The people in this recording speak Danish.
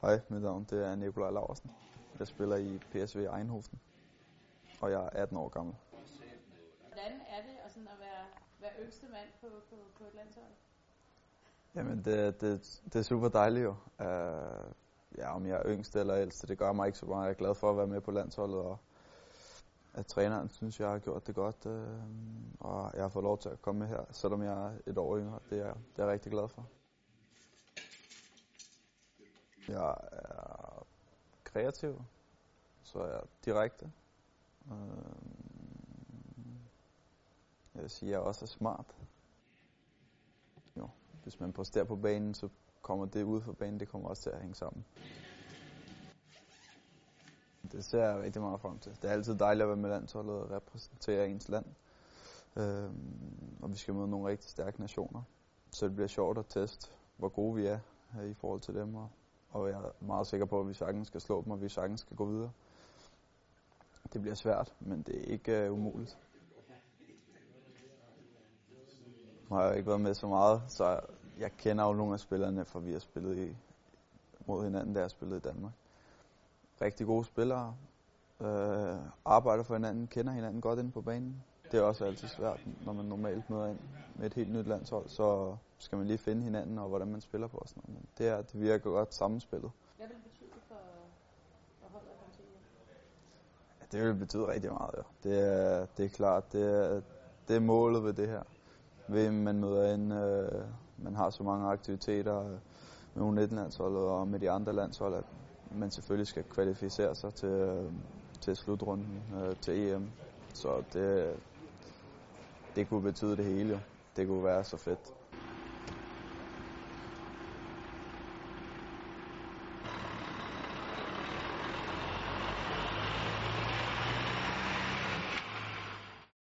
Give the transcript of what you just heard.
Hej, mit navn det er Nikolaj Laursen. Jeg spiller i PSV Eindhoven, og jeg er 18 år gammel. Hvordan er det at, sådan at være, være yngste mand på, på, på et landshold? Jamen, det, det, det er super dejligt jo. Uh, ja, om jeg er yngst eller ældst, det gør mig ikke så meget. Jeg er glad for at være med på landsholdet, og at træneren synes, jeg har gjort det godt. Uh, og jeg har fået lov til at komme med her, selvom jeg er et år yngre. Det er, det er jeg rigtig glad for. Jeg er kreativ, så er jeg direkte. Øh, jeg vil sige, at jeg også er smart. Jo, hvis man præsterer på banen, så kommer det ud for banen, det kommer også til at hænge sammen. Det ser jeg rigtig meget frem til. Det er altid dejligt at være med landsholdet og repræsentere ens land. Øhm, og vi skal møde nogle rigtig stærke nationer. Så det bliver sjovt at teste, hvor gode vi er øh, i forhold til dem, og og jeg er meget sikker på, at vi sagtens skal slå dem, og vi sagtens skal gå videre. Det bliver svært, men det er ikke uh, umuligt. Nu har jeg ikke været med så meget, så jeg kender jo nogle af spillerne, for vi har spillet i, mod hinanden, da jeg spillet i Danmark. Rigtig gode spillere, øh, arbejder for hinanden, kender hinanden godt inde på banen. Det er også altid svært, når man normalt møder ind med et helt nyt landshold, så skal man lige finde hinanden og hvordan man spiller på. Sådan noget. Men det, er, det virker godt sammenspillet. Hvad vil det betyde for, for holdet at komme til Ja, det vil betyde rigtig meget, jo. Det er, det er klart, det er, det er målet ved det her. Ved man møder ind, øh, man har så mange aktiviteter med U19-landsholdet og med de andre landshold, at man selvfølgelig skal kvalificere sig til, øh, til slutrunden øh, til EM. Så det, det kunne betyde det hele jo. Det kunne være så fedt.